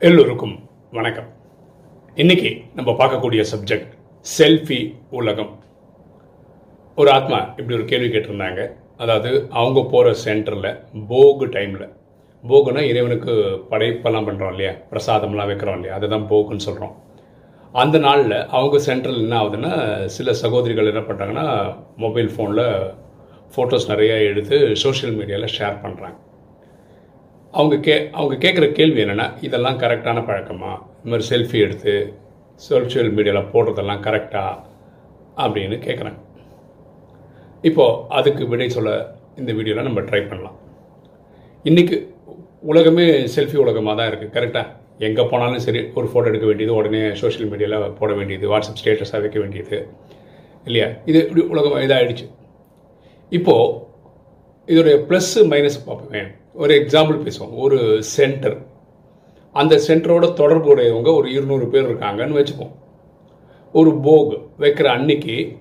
எல்லோருக்கும் வணக்கம். இன்னைக்கு நம்ம பார்க்கக்கூடிய சப்ஜெக்ட் செல்ஃபி உலகம். ஒரு ஆத்மா இப்படி ஒரு கேள்வி கேட்டிருந்தாங்க. அதாவது அவங்க போகிற சென்டரில் போகு டைமில் போகுனா இறைவனுக்கு படைப்பெல்லாம் பண்ணுறோம் இல்லையா? பிரசாதம்லாம் வைக்கிறோம் இல்லையா? அதுதான் போகுன்னு சொல்கிறோம் அந்த நாளில் அவங்க சென்டரில் என்ன ஆகுதுன்னா சில சகோதரிகள் என்ன பண்ணுறாங்கன்னா மொபைல் ஃபோனில் ஃபோட்டோஸ் நிறையா எடுத்து சோஷியல் மீடியாவில் ஷேர் பண்ணுறாங்க அவங்க கே அவங்க கேட்குற கேள்வி என்னென்னா இதெல்லாம் கரெக்டான பழக்கமா? இந்த மாதிரி செல்ஃபி எடுத்து சோஷியல் மீடியாவில் போடுறதெல்லாம் கரெக்டா அப்படின்னு கேட்குறேன் இப்போது அதுக்கு விடை சொல்ல இந்த வீடியோவில் நம்ம ட்ரை பண்ணலாம். இன்றைக்கி உலகமே செல்ஃபி உலகமாக தான் இருக்குது கரெக்டாக எங்கே போனாலும் சரி ஒரு ஃபோட்டோ எடுக்க வேண்டியது உடனே சோஷியல் மீடியாவில் போட வேண்டியது வாட்ஸ்அப் ஸ்டேட்டஸாக வைக்க வேண்டியது இல்லையா? இது இப்படி உலகம் இதாகிடுச்சு இப்போது இதோடைய ப்ளஸ்ஸு மைனஸ் பார்ப்போமே. ஒரு எக்ஸாம்பிள் பேசுவோம். ஒரு சென்டர் அந்த சென்டரோட தொடர்புடையவங்க ஒரு இருநூறு பேர் இருக்காங்கன்னு வச்சுப்போம். ஒரு போக் வைக்கிற அன்னைக்கு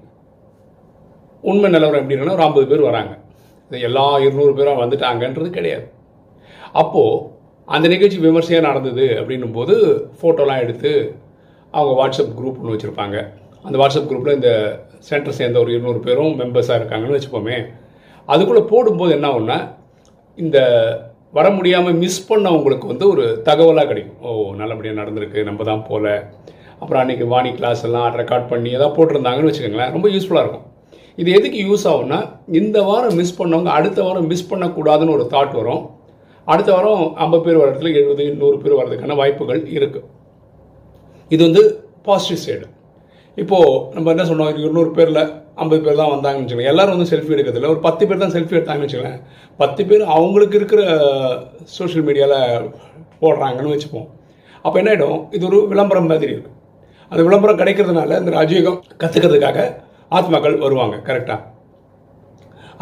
உண்மை நிலவரம் எப்படின்னா ஒரு ஐம்பது பேர் வராங்க. இது எல்லா இருநூறு பேரும் வந்துட்டாங்கன்றது கிடையாது. அப்போது அந்த நிகழ்ச்சி விமர்சையாக நடந்தது அப்படின்னும் போது ஃபோட்டோலாம் எடுத்து அவங்க வாட்ஸ்அப் குரூப் ஒன்று வச்சுருப்பாங்க. அந்த வாட்ஸ்அப் குரூப்பில் இந்த சென்டர் சேர்ந்த ஒரு இருநூறு பேரும் மெம்பர்ஸாக இருக்காங்கன்னு வச்சுப்போமே. அதுக்குள்ளே போடும்போது என்ன ஒன்று இந்த வர முடியாமல் மிஸ் பண்ணவங்களுக்கு வந்து ஒரு தகவலாக கிடைக்கும். ஓ நல்லபடியாக நடந்திருக்கு நம்ம தான் போகல அப்புறம் அன்றைக்கி வாணி கிளாஸ் எல்லாம் ரெக்கார்ட் பண்ணி எதாவது போட்டிருந்தாங்கன்னு வச்சுக்கோங்களேன் ரொம்ப யூஸ்ஃபுல்லாக இருக்கும். இது எதுக்கு யூஸ் ஆகும்னா இந்த வாரம் மிஸ் பண்ணவங்க அடுத்த வாரம் மிஸ் பண்ணக்கூடாதுன்னு ஒரு தாட் வரும். அடுத்த வாரம் ஐம்பது பேர் வர இடத்துல எழுபது நூறு பேர் வர்றதுக்கான வாய்ப்புகள் இருக்குது இது வந்து பாசிட்டிவ் சைடு இப்போது நம்ம என்ன சொன்னோம் இருநூறு பேரில் ஐம்பது பேர் தான் வந்தாங்கன்னு வச்சுக்கோங்க எல்லாரும் வந்து செல்ஃபி எடுக்கிறதில்ல ஒரு பத்து பேர் தான் செல்ஃபி எடுத்தாங்கன்னு வச்சுக்கோங்களேன். பத்து பேர் அவங்களுக்கு இருக்கிற சோஷியல் மீடியாவில் போடுறாங்கன்னு வச்சுப்போம். அப்போ என்ன ஆகிடும் இது ஒரு விளம்பரம் மாதிரி இருக்கும் அந்த விளம்பரம் கிடைக்கிறதுனால இந்த ராஜயோகம் கற்றுக்கிறதுக்காக ஆத்மாக்கள் வருவாங்க கரெக்டாக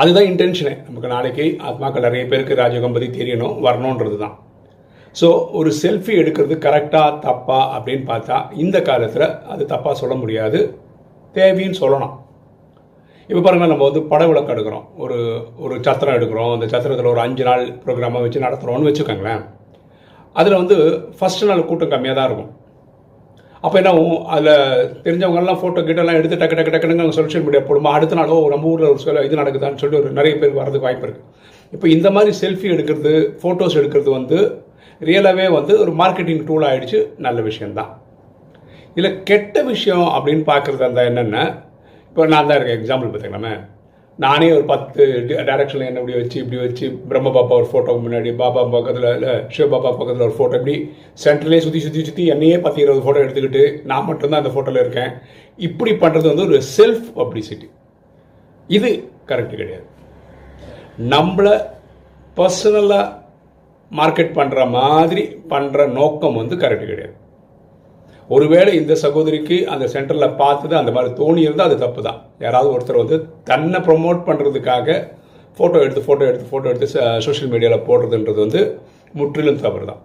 அதுதான் இன்டென்ஷனே நமக்கு நாளைக்கு ஆத்மாக்கள் நிறைய பேருக்கு ராஜயோகம் பற்றி தெரியணும் வரணுன்றது தான். ஸோ ஒரு செல்ஃபி எடுக்கிறது கரெக்டாக தப்பா அப்படின்னு பார்த்தா இந்த காலத்தில் அது தப்பாக சொல்ல முடியாது. தேவைன்னு சொல்லணும். இப்போ பாருங்கள் நம்ம வந்து பட விளக்கு எடுக்கிறோம். ஒரு ஒரு சத்திரம் எடுக்கிறோம். அந்த சத்திரத்தில் ஒரு அஞ்சு நாள் ப்ரோக்ராமாக வச்சு நடத்துகிறோம்னு வச்சுக்கோங்களேன். அதில் வந்து ஃபஸ்ட்டு நாள் கூட்டம் கம்மியாக தான் இருக்கும். அப்போ என்ன அதில் தெரிஞ்சவங்கெல்லாம் ஃபோட்டோ கிட்டலாம் எடுத்து டக்கு டக்கு டக்குன்னு சோஷியல் மீடியா போடுமா? அடுத்த நாளோ நம்ம ஊரில் ஒரு சில இது நடக்குதான்னு சொல்லிட்டு ஒரு நிறைய பேர் வரதுக்கு வாய்ப்பு இருக்குது இப்போ இந்த மாதிரி செல்ஃபி எடுக்கிறது ஃபோட்டோஸ் எடுக்கிறது வந்து ரியலாகவே வந்து ஒரு மார்க்கெட்டிங் டூல் ஆகிடுச்சு நல்ல விஷயந்தான் இதில் கெட்ட விஷயம் அப்படின்னு பார்க்குறது அந்த என்னென்ன? இப்போ நான் தான் இருக்கேன். எக்ஸாம்பிள் பார்த்துக்கலாமே. நானே ஒரு பத்து டைரக்ஷனில் என்ன இப்படி வச்சு இப்படி வச்சு பிரம்ம பாப்பா ஒரு ஃபோட்டோ முன்னாடி பாபா பக்கத்தில் இல்லை சிவ பாபா பக்கத்தில் ஒரு ஃபோட்டோ இப்படி சென்டர்லேயே சுற்றி சுற்றி சுற்றி என்னையே பத்து இருபது ஃபோட்டோ எடுத்துக்கிட்டு நான் மட்டும்தான் அந்த ஃபோட்டோவில் இருக்கேன். இப்படி பண்ணுறது வந்து ஒரு செல்ஃப் பப்ளிசிட்டி இது கரெக்ட் கிடையாது. நம்மளை பர்சனலாக மார்க்கெட் பண்ணுற மாதிரி பண்ணுற நோக்கம் வந்து கரெக்டு கிடையாது. ஒருவேளை இந்த சகோதரிக்கு அந்த சென்டரில் பார்த்தது அந்த மாதிரி தோணி இருந்தால் அது தப்பு தான் யாராவது ஒருத்தர் வந்து தன்னை ப்ரொமோட் பண்ணுறதுக்காக ஃபோட்டோ எடுத்து ஃபோட்டோ எடுத்து ஃபோட்டோ எடுத்து சோஷியல் மீடியாவில் போடுறதுன்றது வந்து முற்றிலும் தவறு தான்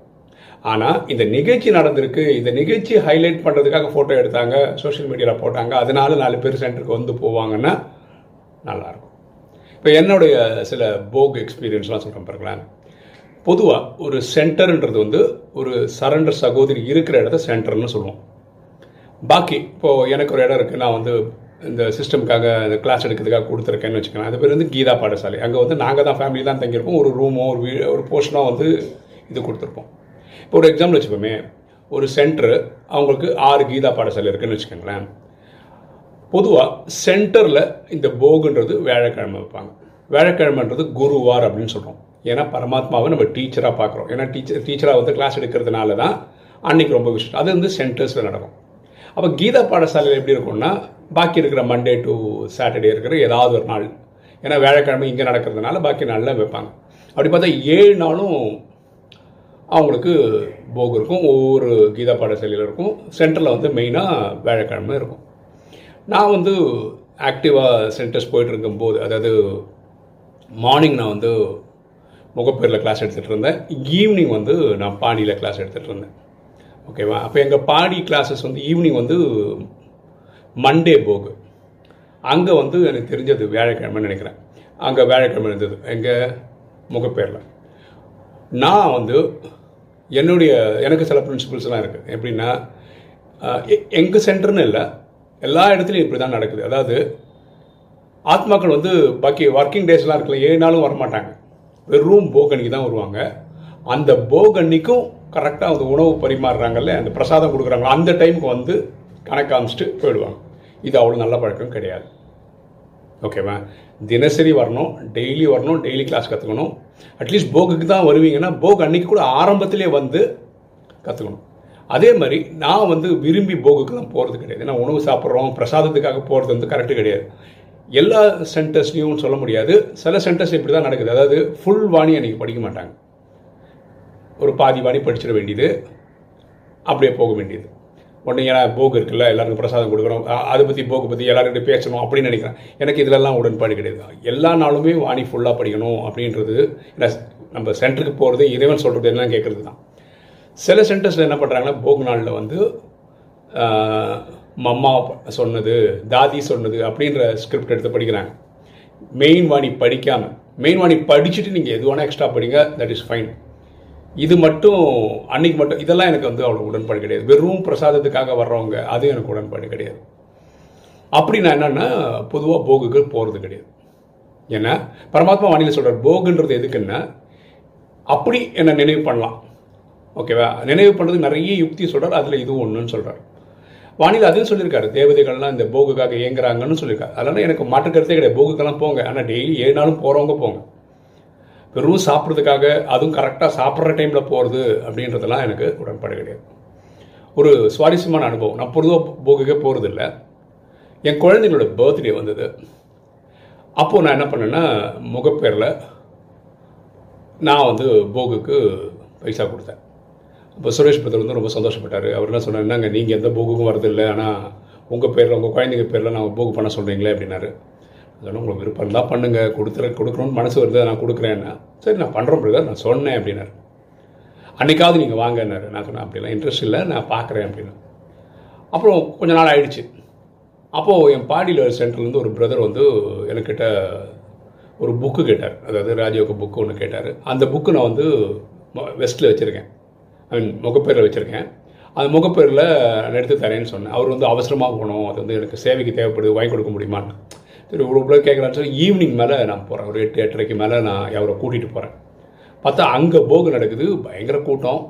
ஆனால் இந்த நிகழ்ச்சி நடந்திருக்கு இந்த நிகழ்ச்சி ஹைலைட் பண்ணுறதுக்காக ஃபோட்டோ எடுத்தாங்க சோஷியல் மீடியாவில் போட்டாங்க அதனால நாலு பேர் சென்டருக்கு வந்து போவாங்கன்னா நல்லாயிருக்கும் இப்போ என்னுடைய சில போக் எக்ஸ்பீரியன்ஸ்லாம் சொல்கிறேன் பாருங்களேன். பொதுவாக ஒரு சென்டர்ன்றது வந்து ஒரு சரண்டர் சகோதரி இருக்கிற இடத்த சென்டர்னு சொல்லுவோம். பாக்கி இப்போது எனக்கு ஒரு இடம் இருக்குது நான் வந்து இந்த சிஸ்டம்க்காக இந்த கிளாஸ் எடுக்கிறதுக்காக கொடுத்துருக்கேன்னு வச்சுக்கலாம் அது பேர் வந்து கீதா பாடசாலை. அங்கே வந்து நாங்கள் தான் ஃபேமிலி தான் தங்கியிருப்போம். ஒரு ரூமோ ஒரு வீ ஒரு போர்ஷனோ வந்து இது கொடுத்துருப்போம். இப்போ ஒரு எக்ஸாம்பிள் வச்சுப்போமே ஒரு சென்டரு அவங்களுக்கு ஆறு கீதா பாடசாலை இருக்குதுன்னு வச்சுக்கோங்களேன். பொதுவாக சென்டரில் இந்த போகுன்றது வியாழக்கிழமை வைப்பாங்க. வியாழக்கிழமைன்றது குருவார் அப்படின்னு சொல்கிறோம் ஏன்னா பரமாத்மாவை நம்ம டீச்சராக பார்க்குறோம். ஏன்னா டீச்சர் டீச்சராக வந்து கிளாஸ் எடுக்கிறதுனால தான் அன்றைக்கி ரொம்ப விஷயம் அது வந்து சென்டர்ஸில் நடக்கும். அப்போ கீதா பாடசாலையில் எப்படி இருக்கும்னா பாக்கி இருக்கிற மண்டே டு சாட்டர்டே இருக்கிற ஏதாவது ஒரு நாள். ஏன்னா வேலைக்கிழமை இங்கே நடக்கிறதுனால பாக்கி நாளில் வைப்பாங்க. அப்படி பார்த்தா ஏழு நாளும் அவங்களுக்கு போக் இருக்கும். ஒவ்வொரு கீதா பாடசாலையில் இருக்கும். சென்டரில் வந்து மெயினாக வேலைக்கிழமை இருக்கும். நான் வந்து ஆக்டிவாக சென்டர்ஸ் போயிட்டு இருக்கும்போது அதாவது மார்னிங் நான் வந்து முகப்பேரில் கிளாஸ் எடுத்துகிட்டு இருந்தேன் ஈவினிங் வந்து நான் பாடியில் கிளாஸ் எடுத்துகிட்டு இருந்தேன் ஓகேவா அப்போ எங்கள் பாடி கிளாஸஸ் வந்து ஈவினிங் வந்து மண்டே போகு. அங்கே வந்து எனக்கு தெரிஞ்சது வியாழக்கிழமைன்னு நினைக்கிறேன். அங்கே வியாழக்கிழமை இருந்தது. எங்கள் முகப்பேரில். நான் வந்து என்னுடைய எனக்கு சில பிரின்சிபல்ஸ்லாம் இருக்குது எப்படின்னா எங்கள் சென்டர்னு இல்லை. எல்லா இடத்துலையும் இப்படி தான் நடக்குது. அதாவது ஆத்மாக்கள் வந்து பாக்கி ஒர்க்கிங் டேஸ்லாம் இருக்குல்ல ஏழு நாளும் வரமாட்டாங்க. வெறும் போகனிக்கு தான் வருவாங்க. அந்த போகன்னிக்கும் கரெக்டாக அந்த உணவு பரிமாறுறாங்கல்ல அந்த பிரசாதம் கொடுக்குறாங்க. அந்த டைமுக்கு வந்து கணக்கு காமிச்சிட்டு போயிடுவாங்க. இது அவ்வளோ நல்ல பழக்கம் கிடையாது. ஓகேவா தினசரி வரணும் டெய்லி வரணும் டெய்லி கிளாஸ் கற்றுக்கணும் அட்லீஸ்ட் போகுக்கு தான் வருவீங்கன்னா போக் அன்னைக்கு கூட ஆரம்பத்திலே வந்து கற்றுக்கணும் அதே மாதிரி நான் வந்து விரும்பி போகுக்கெல்லாம் போகிறது கிடையாது. ஏன்னா உணவு சாப்பிட்றோம் பிரசாதத்துக்காக போகிறது வந்து கரெக்டு கிடையாது. எல்லா சென்டர்ஸ்லையும் சொல்ல முடியாது. சில சென்டர்ஸ் இப்படி தான் நடக்குது. அதாவது ஃபுல் வாணி அன்றைக்கி படிக்க மாட்டாங்க. ஒரு பாதி வாணி படிச்சிட வேண்டியது. அப்படியே போக வேண்டியது. உடனே ஏன்னா போக இருக்குல்ல எல்லாருக்கும் பிரசாதம் கொடுக்குறோம். அதை பற்றி போக்கு பற்றி எல்லாருக்கிட்ட பேசணும் அப்படின்னு நினைக்கிறேன். எனக்கு இதிலெல்லாம் உடன்பாடு கிடையாது. எல்லா நாளுமே வாணி ஃபுல்லாக படிக்கணும் அப்படின்றது நம்ம சென்டருக்கு போகிறது இறைவன் சொல்கிறது என்னன்னு கேட்குறது தான் சில சென்டர்ஸில் என்ன பண்ணுறாங்கன்னா போக் நாளில் வந்து மம்மா சொன்னது தாதி சொன்னது அப்படின்ற ஸ்கிரிப்ட் எடுத்து படிக்கிறாங்க. மெயின் வாணி படிக்காமல் மெயின் வாணி படிச்சுட்டு நீங்கள் எது வேணால் எக்ஸ்ட்ரா படிங்க தட் இஸ் ஃபைன் இது மட்டும் அன்னைக்கு மட்டும் இதெல்லாம் எனக்கு வந்து அவ்வளோ உடன்பாடு கிடையாது. வெறும் பிரசாதத்துக்காக வர்றவங்க அதுவும் எனக்கு உடன்பாடு கிடையாது. அப்படி நான் என்னென்னா பொதுவாக போகுக்கு போகிறது கிடையாது. ஏன்னா பரமாத்மா வாணியில் சொல்கிறார் போகுன்றது எதுக்குன்னா அப்படி என்னை நினைவு பண்ணலாம். ஓகேவா நினைவு பண்ணுறது நிறைய யுக்தி சொல்கிறார் அதில் இதுவும் ஒன்றுன்னு சொல்கிறார் வானிலை அதையும் சொல்லியிருக்காரு. தேவதைகள்லாம் இந்த போகுக்காக இயங்குறாங்கன்னு சொல்லியிருக்காரு. அதனால் எனக்கு மாற்று கருத்தே கிடையாது. போகுக்கெல்லாம் போங்க. ஆனால் டெய்லி ஏழு நாளும் போகிறவங்க போங்க. வெறும் சாப்பிட்றதுக்காக அதுவும் கரெக்டாக சாப்பிட்ற டைமில் போகிறது அப்படின்றதெல்லாம் எனக்கு உடன்பாடு கிடையாது. ஒரு சுவாரஸ்யமான அனுபவம். நான் பொதுவாக போகுக்கே போகிறது இல்லை என் குழந்தைங்களோட பர்த்டே வந்தது. அப்போது நான் என்ன பண்ணேன்னா முகப்பேரில் நான் வந்து போகுக்கு பைசா கொடுத்தேன். இப்போ சுரேஷ் பத்தர் வந்து ரொம்ப சந்தோஷப்பட்டார். அவர் என்ன சொன்னார் என்னங்க நீங்கள் எந்த போக்குக்கும் வரதில்லை. ஆனால் உங்கள் பேரில் உங்கள் குழந்தைங்க பேரில் நான் போக்கு பண்ண சொல்கிறீங்களே அப்படின்னாரு. அதனால் உங்களுக்கு விருப்பம் இருந்தால் பண்ணுங்கள் கொடுத்துற கொடுக்கணும்னு மனசு வருது நான் கொடுக்குறேன்னா சரி நான் பண்ணுறோம் பிரதர் நான் சொன்னேன் அப்படின்னாரு. அன்றைக்காவது நீங்கள் வாங்கன்னாரு நான் சொன்னேன் அப்படிலாம் இன்ட்ரெஸ்ட் இல்லை. நான் பார்க்குறேன் அப்படின்னு அப்புறம் கொஞ்ச நாள் ஆயிடுச்சு. அப்போது என் பாடியில் சென்டர்லேருந்து ஒரு பிரதர் வந்து என்கிட்ட ஒரு புக்கு கேட்டார். அதாவது ராஜயோக புக்கு ஒன்று கேட்டார். அந்த புக்கு நான் வந்து வெஸ்ட்டில் வச்சுருக்கேன். முகப்பேரில் வச்சுருக்கேன். அந்த முகப்பேரில் நான் எடுத்து தரேன்னு சொன்னேன். அவர் வந்து அவசரமாக போகணும். அது வந்து எனக்கு சேவைக்கு தேவைப்படுது. வாங்கி கொடுக்க முடியுமான்னு. சரி ஒரு இவ்வளோ கேட்குறான்னு சொல்லி ஈவினிங் மேலே நான் போகிறேன் ஒரு எட்டு எட்டரைக்கு மேலே நான் அவரை கூட்டிகிட்டு போகிறேன் பார்த்தா அங்கே போகு நடக்குது. பயங்கர கூட்டம்.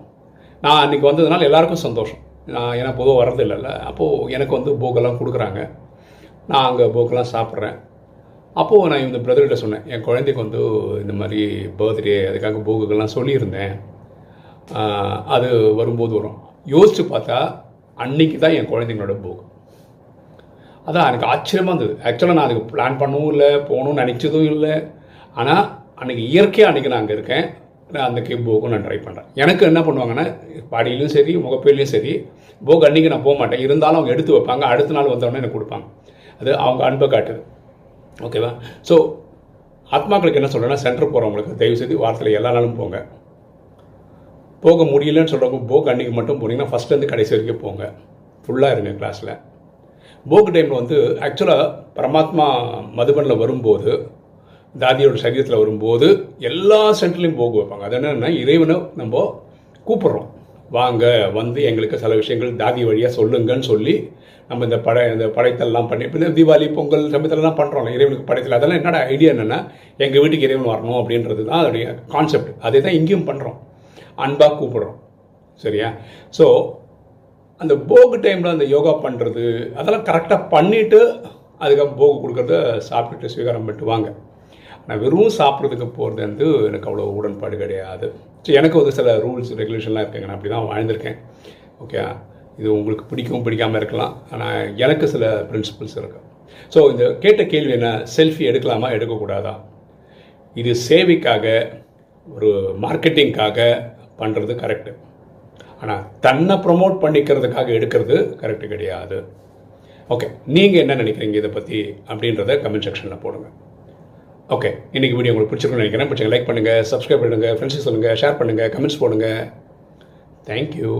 நான் அன்றைக்கி வந்ததுனால எல்லாருக்கும் சந்தோஷம். நான் ஏன்னா பொதுவாக வர்றது இல்லைல்ல. அப்போது எனக்கு வந்து போகெல்லாம் கொடுக்குறாங்க. நான் அங்கே போக்கெல்லாம் சாப்பிட்றேன். அப்போது நான் இந்த பிரதர்கிட்ட சொன்னேன். என் குழந்தைக்கு வந்து இந்த மாதிரி பர்த்டே அதுக்காக போகுக்கெல்லாம் சொல்லியிருந்தேன். அது வரும்போது வரும். யோசித்து பார்த்தா அன்னைக்கு தான் என் குழந்தைங்களோட புக் அதான் எனக்கு ஆச்சரியமாக இருந்தது. ஆக்சுவலாக நான் அதுக்கு பிளான் பண்ணவும் இல்லை போகணும்னு நினச்சதும் இல்லை. ஆனால் அன்றைக்கி இயற்கையாக அன்றைக்கி நான் அங்கே இருக்கேன். நான் அந்த கேப் போக்கும் நான் ட்ரை பண்ணுறேன் எனக்கு என்ன பண்ணுவாங்கன்னா பாடியிலையும் சரி முகப்பேர்லையும் சரி போக் அன்றைக்கி நான் போக மாட்டேன். இருந்தாலும் அவங்க எடுத்து வைப்பாங்க. அடுத்த நாள் வந்தவொடனே எனக்கு கொடுப்பாங்க. அது அவங்க அன்பை காட்டுது. ஓகேவா ஸோ ஆத்மாக்களுக்கு என்ன சொல்கிறேன்னா சென்டர் போகிறவங்களுக்கு தயவு செய்து வாரத்தில் எல்லா நாளும் போங்க. போக முடியலன்னு சொல்கிறவங்க போக் அன்றைக்கி மட்டும் போனீங்கன்னா ஃபஸ்ட்லேருந்து கடைசி வரைக்கும் போங்க. ஃபுல்லாக இருங்க கிளாஸில் போக் டைமில் வந்து ஆக்சுவலாக பரமாத்மா மதுபனில் வரும்போது தாதியோட சரீரத்தில் வரும்போது எல்லா சென்டர்லையும் போக வைப்பாங்க. அது என்னென்னா இறைவனை நம்ம கூப்பிட்றோம். வாங்க வந்து எங்களுக்கு சில விஷயங்கள் தாதி வழியாக சொல்லுங்கன்னு சொல்லி நம்ம இந்த படை இந்த படைத்தல்லாம் பண்ணி இப்போ தீபாவளி பொங்கல் சமயத்திலலாம் பண்ணுறோம் இறைவனுக்கு படைத்தல். அதெல்லாம் என்னோட ஐடியா என்னென்னா எங்கள் வீட்டுக்கு இறைவன் வரணும் அப்படின்றது தான் அதோடைய கான்செப்ட் அதே தான் இங்கேயும் பண்ணுறோம் அன்பாக கூப்பிடுறோம். சரியா? ஸோ அந்த போகு டைமில் அந்த யோகா பண்ணுறது அதெல்லாம் கரெக்டாக பண்ணிவிட்டு அதுக்கப்புறம் போகு கொடுக்கறத சாப்பிட்டுட்டு ஸ்வீகாரம் பண்ணிட்டு வாங்க. நான் வெறும் சாப்பிட்றதுக்கு போகிறது வந்து எனக்கு அவ்வளோ உடன்பாடு கிடையாது. ஸோ எனக்கு வந்து சில ரூல்ஸ் ரெகுலேஷன்லாம் இருக்குங்க. நான் அப்படி தான் வாழ்ந்திருக்கேன் ஓகே இது உங்களுக்கு பிடிக்கும் பிடிக்காமல் இருக்கலாம். ஆனால் எனக்கு சில பிரின்சிபல்ஸ் இருக்குது ஸோ இந்த கேட்ட கேள்வி என்ன? செல்ஃபி எடுக்கலாமா? எடுக்கக்கூடாதா? இது சேவைக்காக ஒரு மார்க்கெட்டிங்காக பண்ணுறது கரெக்டு ஆனால் தன்னை ப்ரொமோட் பண்ணிக்கிறதுக்காக எடுக்கிறது கரெக்டு கிடையாது. ஓகே நீங்கள் என்ன நினைக்கிறீங்க இதை பற்றி அப்படின்றத கமெண்ட் செக்ஷனில் போடுங்க. ஓகே இன்றைக்கி வீடியோ உங்களுக்கு பிடிச்சிருக்குன்னு நினைக்கிறேன். பிடிச்சிங்க லைக் பண்ணுங்கள் சப்ஸ்கிரைப் பண்ணுங்கள் ஃப்ரெண்ட்ஸுக்கு சொல்லுங்கள் ஷேர் பண்ணுங்கள் கமெண்ட்ஸ் போடுங்க. தேங்க்யூ